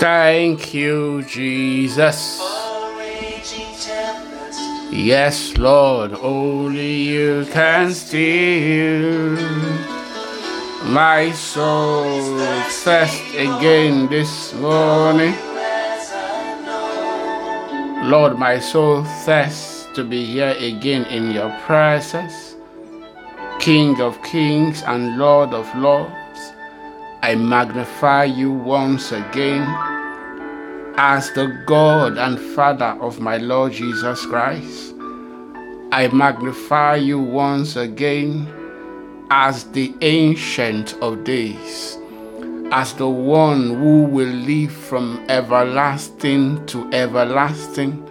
Thank you, Jesus. Yes, Lord, only you can steal my soul thirst again this morning. Lord, my soul thirsts to be here again in your presence. King of kings and Lord of lords, I magnify you once again as the God and Father of my Lord Jesus Christ. I magnify you once again as the Ancient of Days, as the one who will live from everlasting to everlasting.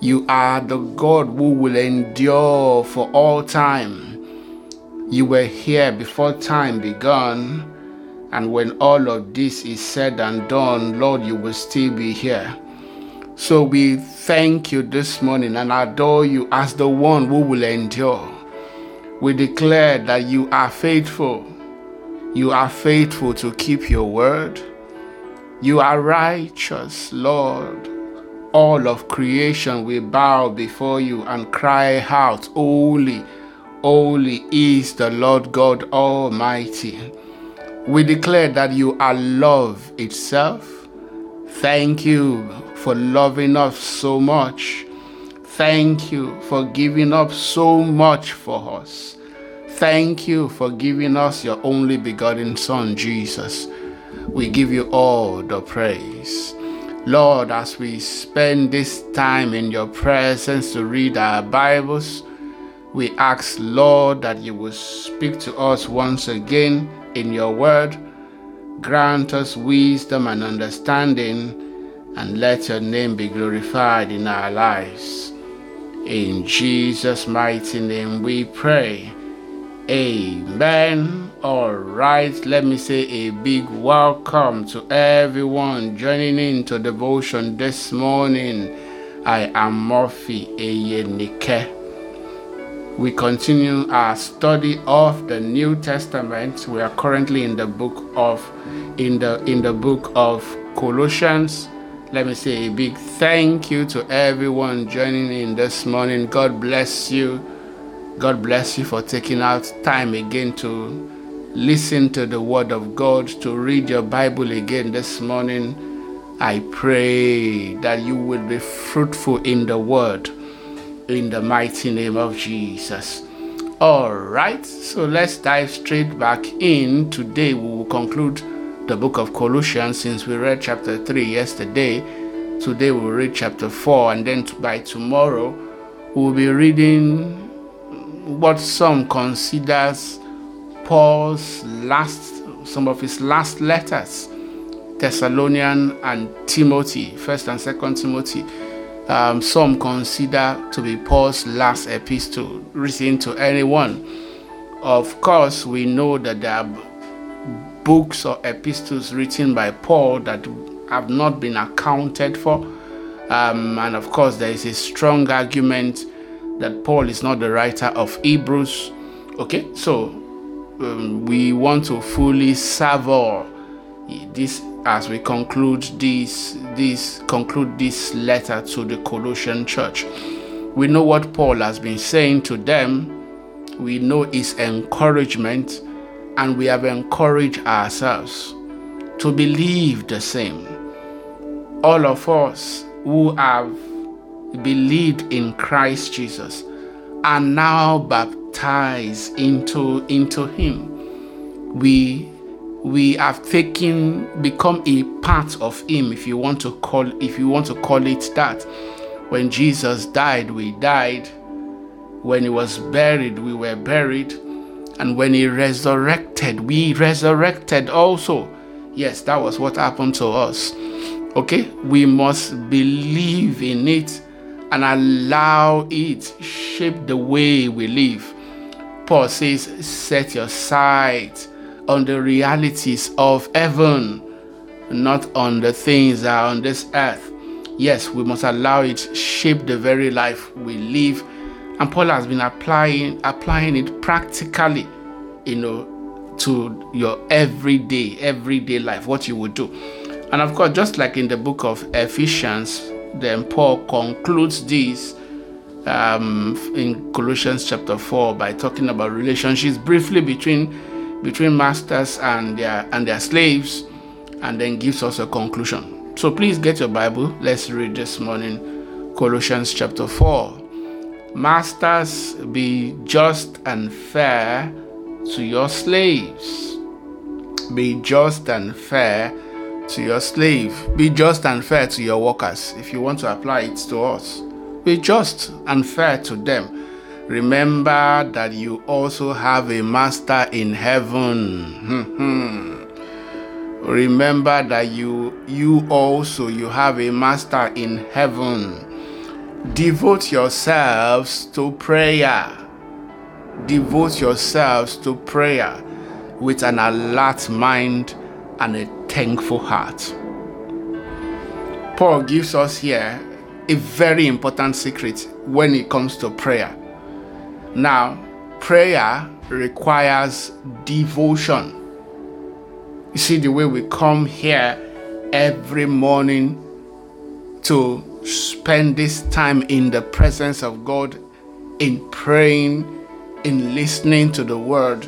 You are the God who will endure for all time. You were here before time began and when all of this is said and done, Lord, you will still be here. So we thank you this morning and adore you as the one who will endure. We declare that you are faithful. You are faithful to keep your word. You are righteous, Lord. All of creation will bow before you and cry out, Holy, holy is the Lord God Almighty. We declare that you are love itself. Thank you for loving us so much. Thank you for giving up so much for us. Thank you for giving us your only begotten Son, Jesus. We give you all the praise. Lord, as we spend this time in your presence to read our Bibles, we ask, Lord, that you will speak to us once again in your word. Grant us wisdom and understanding, and let your name be glorified in our lives. In Jesus' mighty name we pray. Amen. All right, let me say a big welcome to everyone joining into devotion this morning. I am Murphy Eyenike. We continue our study of the New Testament. We are currently in the book of in the in the book of Colossians. Let me say a big thank you to everyone joining in this morning. God bless you. God bless you for taking out time again to listen to the word of God, to read your Bible again this morning. I pray that you will be fruitful in the word in the mighty name of Jesus. All right, so let's dive straight back in. Today we will conclude the book of Colossians since we read chapter 3 yesterday. Today we'll read chapter 4, and then by tomorrow we'll be reading what some considers Paul's last some of his last letters Thessalonian and Timothy, first and second Timothy um, some consider to be Paul's last epistle written to anyone. Of course, we know that there are books or epistles written by Paul that have not been accounted for. Um, and of course, there is a strong argument that Paul is not the writer of Hebrews. Okay, so um, we want to fully savor this as we conclude this this conclude this letter to the Colossian church. We know what Paul has been saying to them. We know his encouragement and we have encouraged ourselves to believe the same. All of us who have believed in Christ Jesus are now baptized into into him. We we have taken become a part of him if you want to call if you want to call it that. When jesus died we died. When he was buried we were buried. And when he resurrected we resurrected also. Yes that was what happened to us. Okay? We must believe in it and allow it shape the way we live. Paul says set your sight on the realities of heaven, not on the things that are on this earth. Yes, we must allow it shape the very life we live. And Paul has been applying applying it practically, you know, to your everyday, everyday life, what you would do. And of course, just like in the book of Ephesians, then Paul concludes this um, in Colossians chapter 4 by talking about relationships briefly between between masters and their and their slaves and then gives us a conclusion. So please get your Bible. Let's read this morning Colossians chapter 4. Masters, be just and fair to your slaves. Be just and fair to your slave. Be just and fair to your workers. If you want to apply it to us, be just and fair to them. Remember that you also have a master in heaven. Hmm, hmm. Remember that you you also you have a master in heaven. Devote yourselves to prayer. Devote yourselves to prayer with an alert mind and a thankful heart. Paul gives us here a very important secret when it comes to prayer. Now, prayer requires devotion. You see, the way we come here every morning to spend this time in the presence of God, in praying, in listening to the word,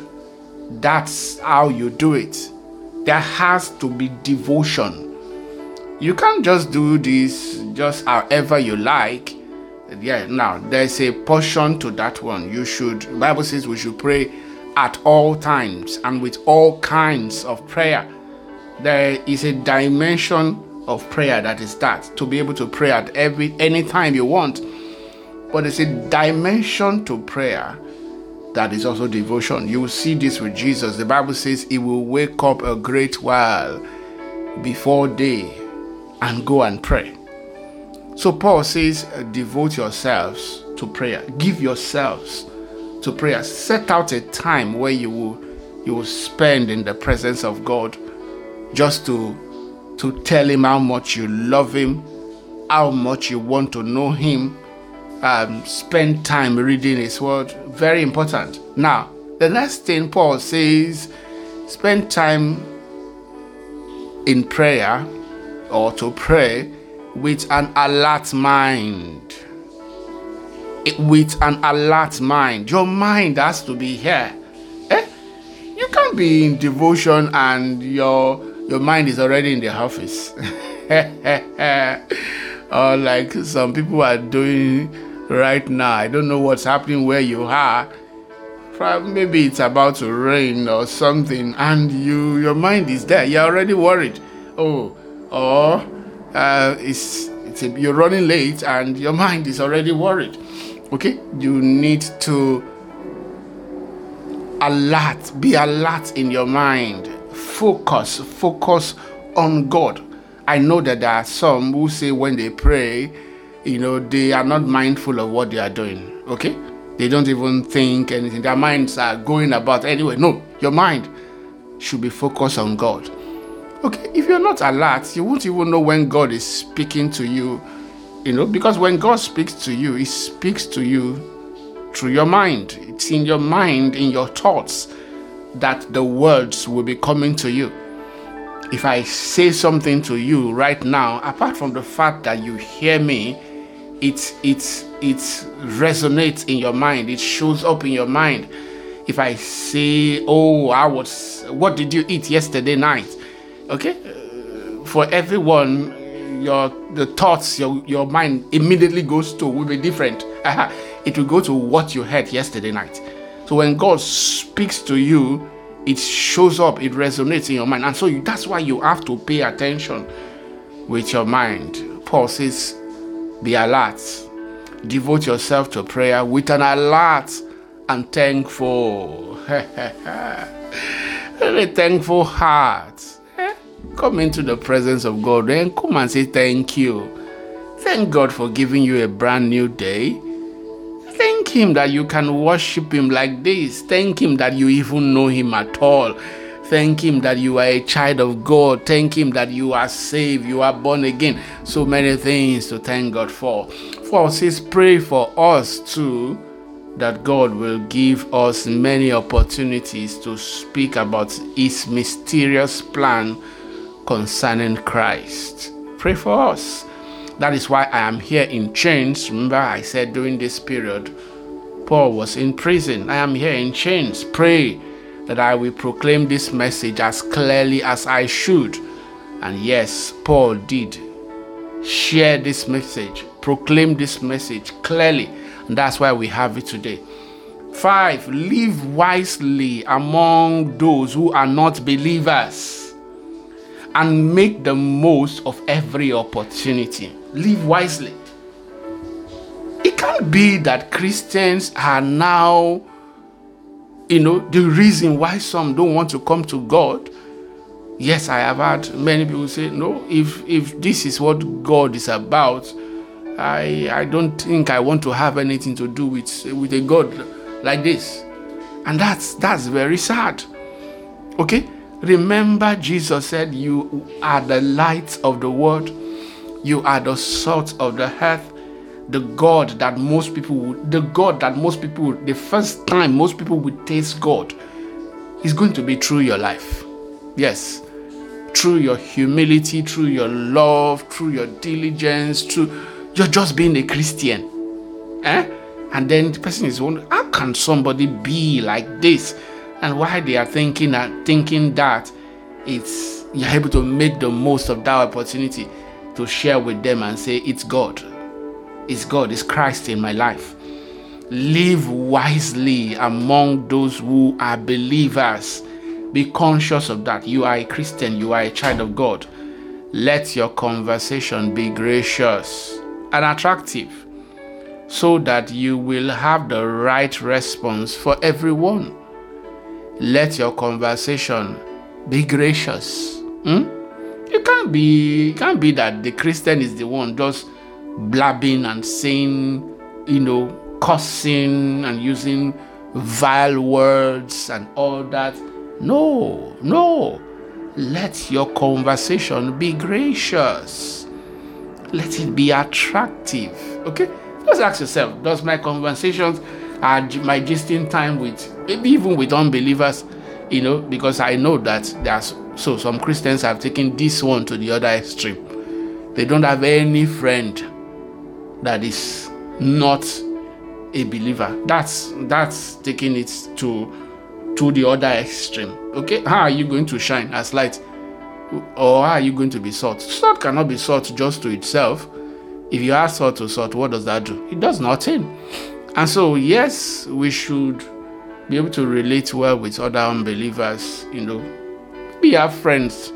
that's how you do it. There has to be devotion. You can't just do this just however you like. Yeah, now there's a portion to that one. You should, Bible says we should pray at all times and with all kinds of prayer. There is a dimension of prayer that is that to be able to pray at every any time you want. But there's a dimension to prayer that is also devotion. You will see this with Jesus. The Bible says he will wake up a great while before day and go and pray. So Paul says, devote yourselves to prayer. Give yourselves to prayer. Set out a time where you will you will spend in the presence of God just to to tell him how much you love him, how much you want to know him. Um, spend time reading his word. Very important. Now, the next thing Paul says, spend time in prayer or to pray with an alert mind. With an alert mind. Your mind has to be here. Eh? You can't be in devotion and your your mind is already in the office. or like some people are doing right now. I don't know what's happening where you are. Maybe it's about to rain or something, and you your mind is there. You're already worried. Oh, or uh, it's, it's a, you're running late and your mind is already worried. Okay, you need to alert, be alert in your mind. Focus, focus on God. I know that there are some who say when they pray, you know, they are not mindful of what they are doing. Okay, they don't even think anything. Their minds are going about anyway. No, your mind should be focused on God. Okay, if you're not alert, you won't even know when God is speaking to you, you know, because when God speaks to you, He speaks to you through your mind. It's in your mind, in your thoughts, that the words will be coming to you. If I say something to you right now, apart from the fact that you hear me, it it it resonates in your mind. It shows up in your mind. If I say, "Oh, I was," what did you eat yesterday night? Okay, for everyone, your the thoughts your your mind immediately goes to will be different. it will go to what you heard yesterday night. So when God speaks to you, it shows up, it resonates in your mind, and so you, that's why you have to pay attention with your mind. Paul says, "Be alert, devote yourself to prayer with an alert and thankful, a thankful heart." Come into the presence of God and come and say thank you. Thank God for giving you a brand new day. Thank Him that you can worship Him like this. Thank Him that you even know Him at all. Thank Him that you are a child of God. Thank Him that you are saved, you are born again. So many things to thank God for. For says, pray for us too, that God will give us many opportunities to speak about His mysterious plan concerning Christ. Pray for us. That is why I am here in chains. Remember, I said during this period, Paul was in prison. I am here in chains. Pray that I will proclaim this message as clearly as I should. And yes, Paul did share this message, proclaim this message clearly. And that's why we have it today. Five, live wisely among those who are not believers and make the most of every opportunity. Live wisely. It can't be that Christians are now, you know, the reason why some don't want to come to God. Yes, I have had many people say, no, if if this is what God is about, I I don't think I want to have anything to do with with a God like this. And that's that's very sad. Okay? Remember Jesus said you are the light of the world. You are the salt of the earth. The God that most people would, the God that most people, the first time most people would taste God is going to be through your life. Yes. Through your humility, through your love, through your diligence, through you're just being a Christian. Eh? And then the person is wondering, how can somebody be like this? And why they are thinking that thinking that it's you're able to make the most of that opportunity to share with them and say, It's God. It's God, it's Christ in my life. Live wisely among those who are believers. Be conscious of that. You are a Christian, you are a child of God. Let your conversation be gracious and attractive so that you will have the right response for everyone. Let your conversation be gracious. Hmm? It can't be it can't be that the Christian is the one just blabbing and saying, you know, cussing and using vile words and all that. No, no. Let your conversation be gracious. Let it be attractive. Okay? Just ask yourself, does my conversations and my gisting time with maybe even with unbelievers, you know, because I know that there's so some Christians have taken this one to the other extreme. They don't have any friend that is not a believer. That's that's taking it to to the other extreme. Okay, how are you going to shine as light? Or how are you going to be salt? Salt cannot be salt just to itself if you add salt to salt, what does that do? It does nothing. And so, yes, we should be able to relate well with other unbelievers, you know, be our friends,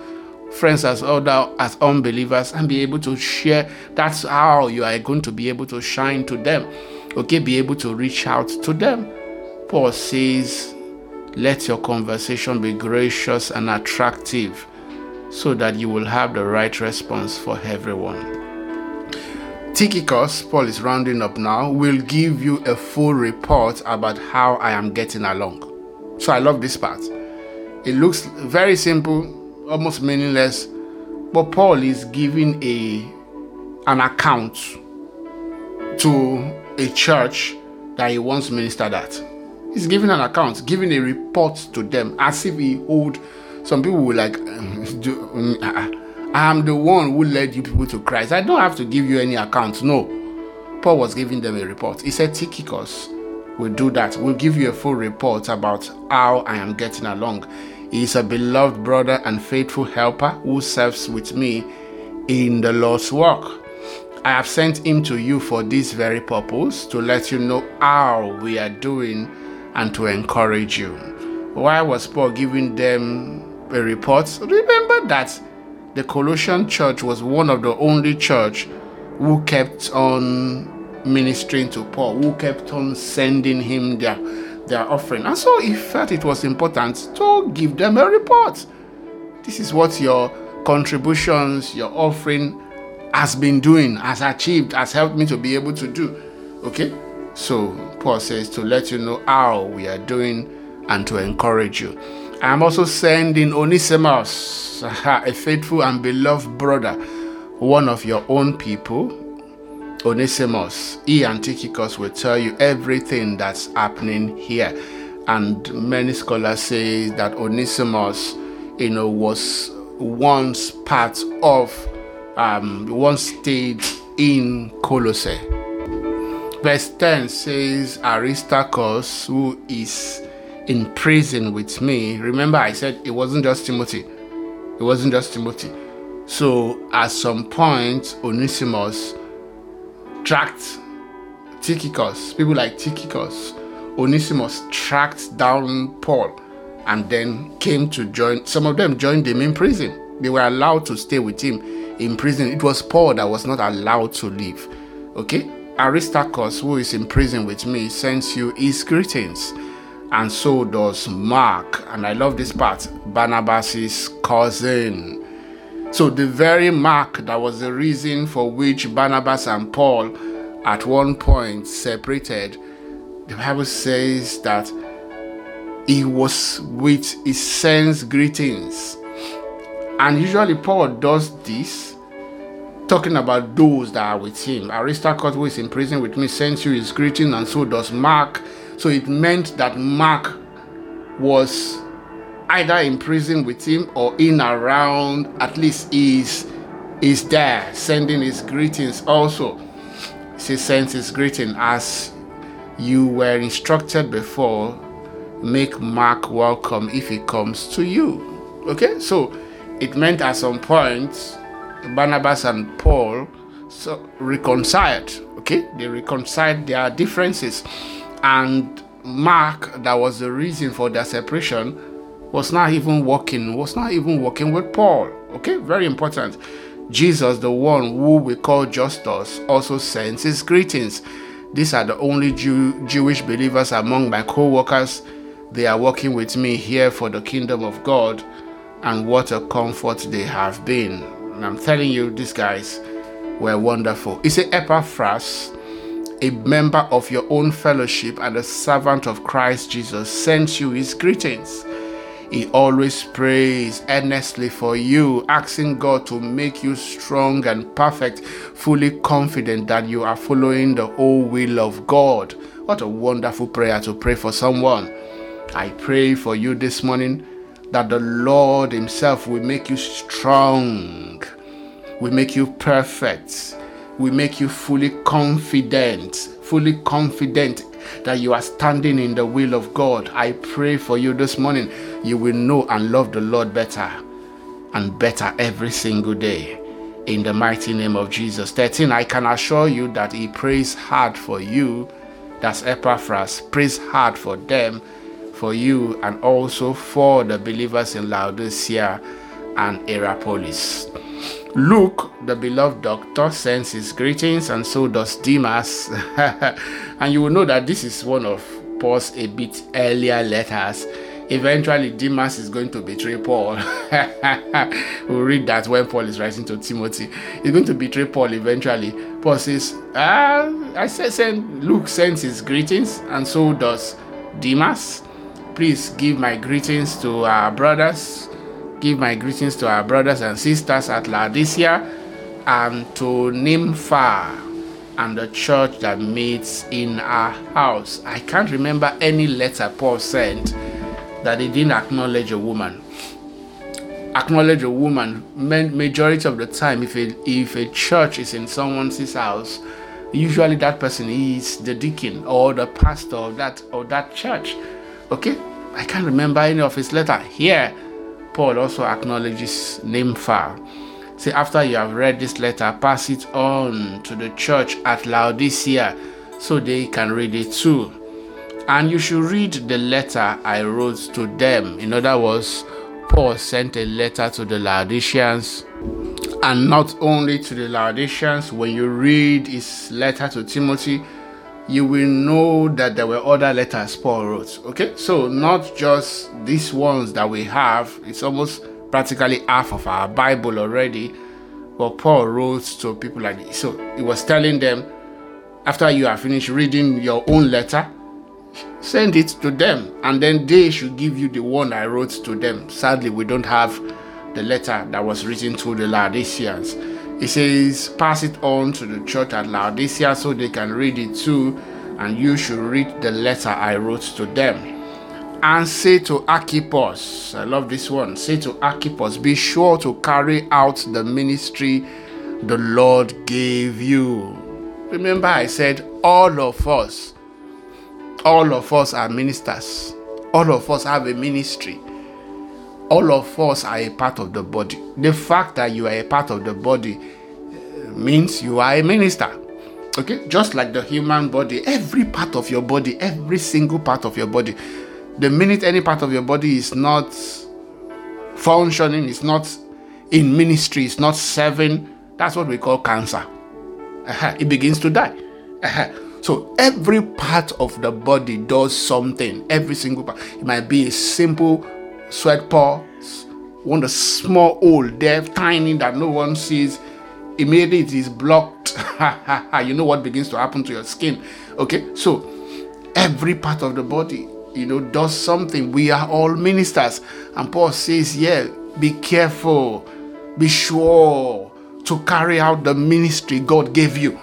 friends as other as unbelievers, and be able to share. That's how you are going to be able to shine to them. Okay, be able to reach out to them. Paul says, let your conversation be gracious and attractive so that you will have the right response for everyone. Tychicus, Paul is rounding up now, will give you a full report about how I am getting along. So I love this part. It looks very simple, almost meaningless, but Paul is giving a an account to a church that he once ministered at. He's giving an account, giving a report to them as if he hold some people will like do, um, uh, I am the one who led you people to Christ. I don't have to give you any account. No. Paul was giving them a report. He said, Tychicus will do that. We'll give you a full report about how I am getting along. He is a beloved brother and faithful helper who serves with me in the Lord's work. I have sent him to you for this very purpose to let you know how we are doing and to encourage you. Why was Paul giving them a report? Remember that the Colossian church was one of the only church who kept on ministering to Paul, who kept on sending him their their offering. And so he felt it was important to give them a report. This is what your contributions, your offering has been doing, has achieved, has helped me to be able to do. Okay? So Paul says to let you know how we are doing and to encourage you. I'm also sending Onesimus, a faithful and beloved brother, one of your own people. Onesimus, he and Tychicus will tell you everything that's happening here. And many scholars say that Onesimus, you know, was once part of, um, once stayed in Colossae. Verse 10 says, Aristarchus, who is in prison with me. Remember, I said it wasn't just Timothy. It wasn't just Timothy. So at some point, Onesimus tracked Tychicus, people like Tychicus, Onesimus tracked down Paul and then came to join. Some of them joined him in prison. They were allowed to stay with him in prison. It was Paul that was not allowed to leave. Okay? Aristarchus, who is in prison with me, sends you his greetings. And so does Mark. And I love this part Barnabas's cousin. So, the very Mark that was the reason for which Barnabas and Paul at one point separated, the Bible says that he was with his sends greetings. And usually Paul does this, talking about those that are with him. Aristarchus, who is in prison with me, sends you his greeting, and so does Mark. So it meant that Mark was either in prison with him or in around, at least is is there, sending his greetings also. He sends his greeting as you were instructed before make Mark welcome if he comes to you. Okay, so it meant at some point Barnabas and Paul so reconciled. Okay, they reconciled their differences, and Mark, that was the reason for their separation, was not even working. Was not even working with Paul. Okay, very important. Jesus, the one who we call Justus, also sends his greetings. These are the only Jew, Jewish believers among my co workers they are working with me here for the kingdom of God, and what a comfort they have been. And I'm telling you, these guys were wonderful. It's a Epaphras, a member of your own fellowship and a servant of Christ Jesus, sends you his greetings. He always prays earnestly for you, asking God to make you strong and perfect, fully confident that you are following the whole will of God. What a wonderful prayer to pray for someone. I pray for you this morning that the Lord Himself will make you strong, will make you perfect, will make you fully confident, fully confident that you are standing in the will of God. I pray for you this morning. You will know and love the Lord better and better every single day. In the mighty name of Jesus. 13, I can assure you that He prays hard for you. That's Epaphras. Prays hard for them for you and also for the believers in Laodicea and Hierapolis. Luke, the beloved doctor, sends his greetings, and so does Demas. and you will know that this is one of Paul's a bit earlier letters. Eventually, Demas is going to betray Paul. we'll read that when Paul is writing to Timothy. He's going to betray Paul eventually. Paul says, ah, I said, send, Luke sends his greetings, and so does Demas. Please give my greetings to our brothers. Give my greetings to our brothers and sisters at Laodicea and to Nympha and the church that meets in our house. I can't remember any letter Paul sent that he didn't acknowledge a woman. Acknowledge a woman. Majority of the time, if a, if a church is in someone's house, usually that person is the deacon or the pastor of that of that church. Okay? I can't remember any of his letter. Here, Paul also acknowledges Nympha. Say, after you have read this letter, pass it on to the church at Laodicea so they can read it too. And you should read the letter I wrote to them. In other words, Paul sent a letter to the Laodiceans. And not only to the Laodiceans, when you read his letter to Timothy, you will know that there were other letters Paul wrote. Okay, so not just these ones that we have, it's almost practically half of our Bible already. But Paul wrote to people like this. So he was telling them, after you are finished reading your own letter, send it to them, and then they should give you the one I wrote to them. Sadly, we don't have the letter that was written to the Laodiceans. He says, Pass it on to the church at Laodicea so they can read it too, and you should read the letter I wrote to them. and say to Archippus, I love this one, say to Archippus, be sure to carry out the ministry the Lord gave you. Remember, I said all of us, all of us are ministers, all of us have a ministry. All of us are a part of the body. The fact that you are a part of the body uh, means you are a minister. Okay, just like the human body, every part of your body, every single part of your body the minute any part of your body is not functioning, is not in ministry, is not serving, that's what we call cancer. Uh-huh. It begins to die. Uh-huh. So every part of the body does something. Every single part. It might be a simple sweat pores, one a small hole there, tiny that no one sees. Immediately it is blocked. you know what begins to happen to your skin. Okay, so every part of the body you know, does something. We are all ministers. And Paul says, yeah, be careful, be sure to carry out the ministry God gave you.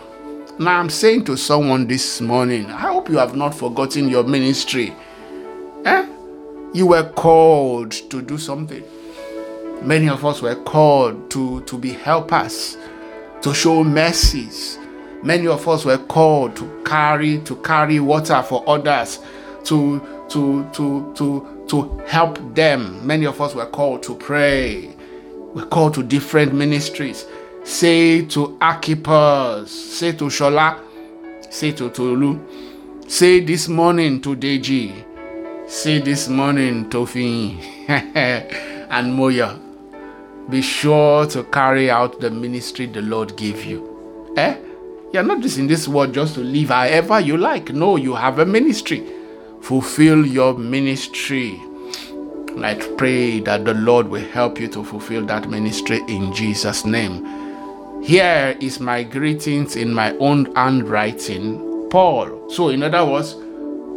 Now, I'm saying to someone this morning, I hope you have not forgotten your ministry. You were called to do something. Many of us were called to, to be helpers, to show mercies. Many of us were called to carry to carry water for others, to to to to to help them. Many of us were called to pray. We're called to different ministries. Say to Archippus, say to Shola, say to Tolu, say this morning to Deji, say this morning to Fin and Moya. Be sure to carry out the ministry the Lord gave you. Eh? You're not just in this world just to live however you like. No, you have a ministry fulfill your ministry. And I pray that the Lord will help you to fulfill that ministry in Jesus' name. Here is my greetings in my own handwriting, Paul. So, in other words,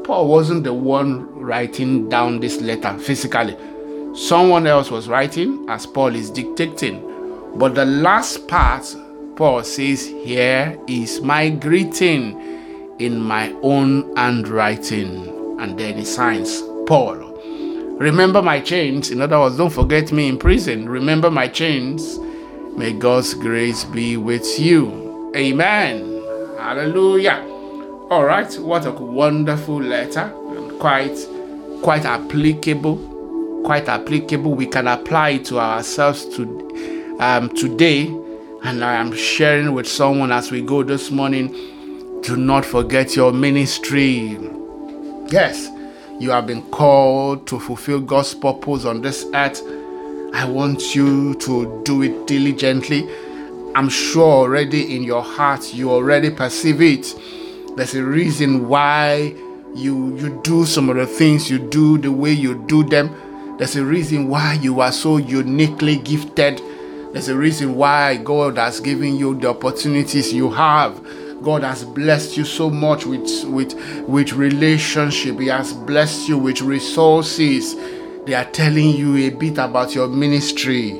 Paul wasn't the one writing down this letter physically. Someone else was writing as Paul is dictating. But the last part, Paul says, Here is my greeting in my own handwriting and then he signs Paul. Remember my chains. In other words, don't forget me in prison. Remember my chains. May God's grace be with you. Amen. Hallelujah. All right, what a wonderful letter. Quite quite applicable. Quite applicable. We can apply it to ourselves to um, today. And I am sharing with someone as we go this morning. Do not forget your ministry. Yes, you have been called to fulfill God's purpose on this earth. I want you to do it diligently. I'm sure already in your heart you already perceive it. There's a reason why you you do some of the things you do the way you do them. There's a reason why you are so uniquely gifted. There's a reason why God has given you the opportunities you have God has blessed you so much with, with, with relationship. He has blessed you with resources. They are telling you a bit about your ministry.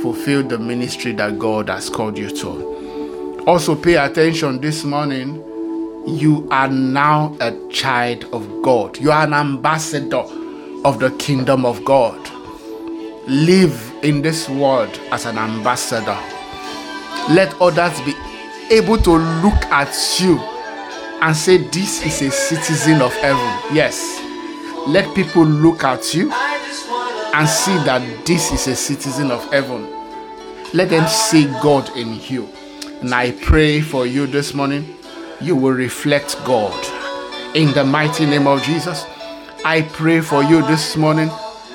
Fulfill the ministry that God has called you to. Also, pay attention this morning. You are now a child of God. You are an ambassador of the kingdom of God. Live in this world as an ambassador. Let others be able to look at you and say, This is a citizen of heaven. Yes. Let people look at you and see that this is a citizen of heaven. Let them see God in you. And I pray for you this morning, you will reflect God. In the mighty name of Jesus, I pray for you this morning,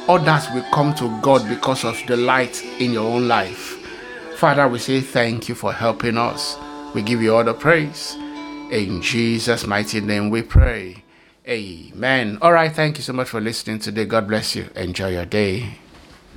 others will come to God because of the light in your own life. Father, we say thank you for helping us. We give you all the praise. In Jesus' mighty name we pray. Amen. All right. Thank you so much for listening today. God bless you. Enjoy your day.